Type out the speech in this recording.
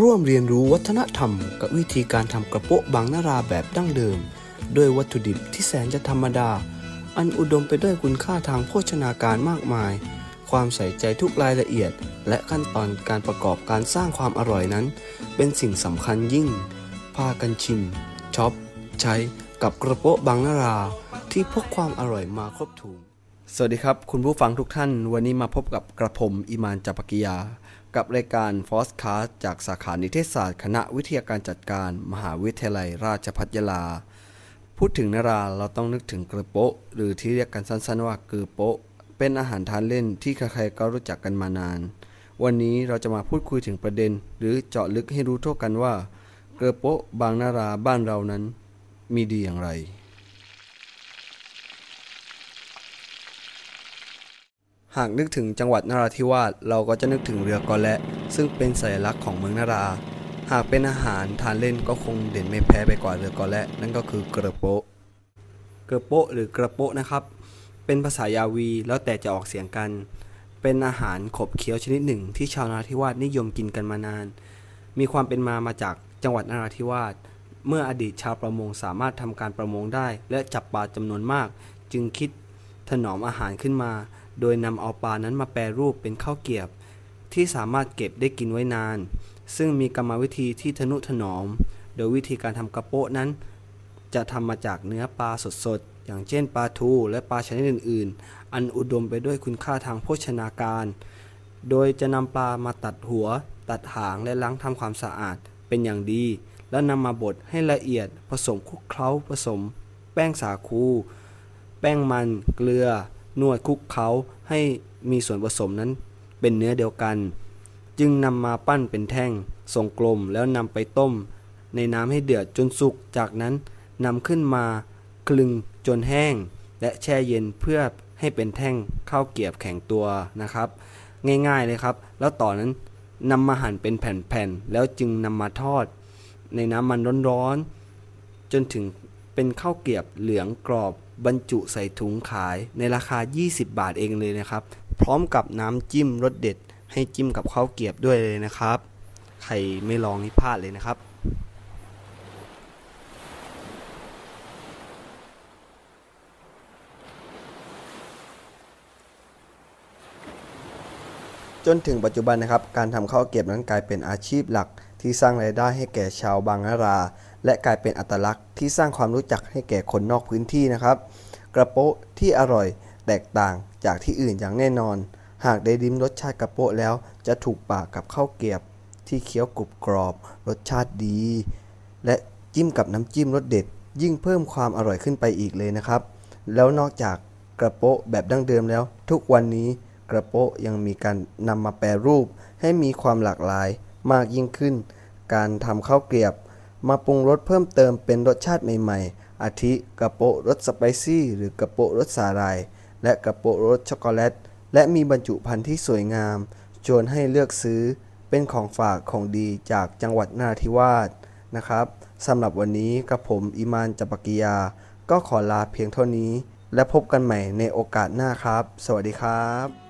ร่วมเรียนรู้วัฒนธรรม กับวิธีการทำกระโปะบางนาราแบบดั้งเดิม ด้วยวัตถุดิบที่แสนจะธรรมดา อันอุดมไปด้วยคุณค่าทางโภชนาการมากมาย ความใส่ใจทุกรายละเอียด และขั้นตอนการประกอบการสร้างความอร่อยนั้น เป็นสิ่งสำคัญยิ่ง พากันชิมช็อป ใช้ กับกระโปะบางนารา ที่พกความอร่อยมาครบถ้วนสวัสดีครับ คุณผู้ฟังทุกท่าน วันนี้มาพบกับกระผมอิมานจัปกิยา กับรายการฟอสคาสจากสาขานิเทศศาสตร์คณะวิทยาการจัดการ มหาวิทยาลัยราชภัฏยาลา พูดถึงนาราเราต้องนึกถึงกระโปะหรือที่เรียกกันสั้นๆว่าเกือโปะเป็นอาหารทานเล่นที่ใครๆก็รู้จักกันมานาน วันนี้เราจะมาพูดคุยถึงประเด็น หรือเจาะลึกให้รู้ทั่วกันว่า เกลือโปะบางนาราบ้านเรานั้น มีดีอย่างไร หากนึกถึงจังหวัดนราธิวาสเราก็จะนึกถึงเรือกอและ ซึ่งเป็นสัญลักษณ์ของเมืองนารา หากเป็นอาหารทานเล่นก็คงเด่นไม่แพ้ไปกว่าเรือกอและนั่นก็คือกระโปะกระโปะหรือกระโปะนะครับ เป็นภาษายาวีแล้วแต่จะออกเสียงกัน เป็นอาหารขบเคี้ยวชนิดหนึ่งที่ชาวนราธิวาสนิยมกินกันมานาน มีความเป็นมามาจากจังหวัดนราธิวาสเมื่ออดีตชาวประมงสามารถทำการประมงได้ และจับปลาจำนวนมาก จึงคิดถนอมอาหารขึ้นมา โดยนำเอาปลานั้นมาแปรรูปเป็นข้าวเกียบ ที่สามารถเก็บได้กินไว้นาน ซึ่งมีกรรมวิธีที่ทนุถนอม โดยวิธีการทำกระโปะนั้น จะทำมาจากเนื้อปลาสดๆ อย่างเช่นปลาทูและปลาชนิดอื่น ๆ อันอุดมไปด้วยคุณค่าทางโภชนาการ โดยจะนำปลามาตัดหัว ตัดหางและล้างทำความสะอาดเป็นอย่างดี แล้วนำมาบดให้ละเอียดผสมคลุกเคล้าผสม แป้งสาคู แป้งมัน เกลือ นวดคลุกเคล้าให้มีส่วนผสมนั้นเป็นเนื้อเดียวกัน จึงนำมาปั้นเป็นแท่งทรงกลมแล้วนำไปต้ม ในน้ำให้เดือดจนสุกจากนั้นนำขึ้นมาคลึงจนแห้ง และแช่เย็นเพื่อให้เป็นแท่งข้าวเกียบแข็งตัวนะครับ ง่ายๆเลยครับ แล้วต่อนนั้นนำมาหั่นเป็นแผ่นๆแล้วจึงนำมาทอด ในน้ำมันร้อนๆจนถึงเป็นข้าวเกียบเหลืองกรอบ บรรจุใส่ถุงขายในราคา 20 บาทเองเลยนะครับ พร้อมกับน้ำจิ้มรสเด็ด ให้จิ้มกับข้าวเกียบด้วยเลยนะครับ ใครไม่ลองนี่พลาดเลยนะครับจนถึงปัจจุบันนะครับ การทำข้าวเกรียบนั้นกลายเป็นอาชีพหลัก ที่สร้างรายได้ให้แก่ชาวบางนารา และกลายเป็นอัตลักษณ์ที่สร้างความรู้จักให้แก่คนนอกพื้นที่นะครับ กระโปะที่อร่อยแตกต่างจากที่อื่นอย่างแน่นอน หากได้ลิ้มรสชาติกระโปะแล้วจะถูกปากกับข้าวเกียบ ที่เคี้ยวกรุบกรอบ รสชาติดี และจิ้มกับน้ำจิ้มรสเด็ด ยิ่งเพิ่มความอร่อยขึ้นไปอีกเลยนะครับ แล้วนอกจากกระโปะแบบดั้งเดิมแล้ว ทุกวันนี้กระโปะยังมีการนำมาแปรรูปให้มีความหลากหลาย มากยิ่งขึ้น การทำข้าวเกรียบ มาปรุงรสเพิ่มเติมเป็นรสชาติใหม่ ๆ อาทิกระโปะรสสไปซี่ หรือกระโปะรสสาหร่าย และกระโปะรสช็อกโกแลต และมีบรรจุภัณฑ์ที่สวยงาม ชวนให้เลือกซื้อ เป็นของฝากของดีจากจังหวัดนราธิวาสนะครับสำหรับวันนี้กับผมอิมานจัปกิยา ก็ขอลาเพียงเท่านี้ และพบกันใหม่ในโอกาสหน้าครับ สวัสดีครับ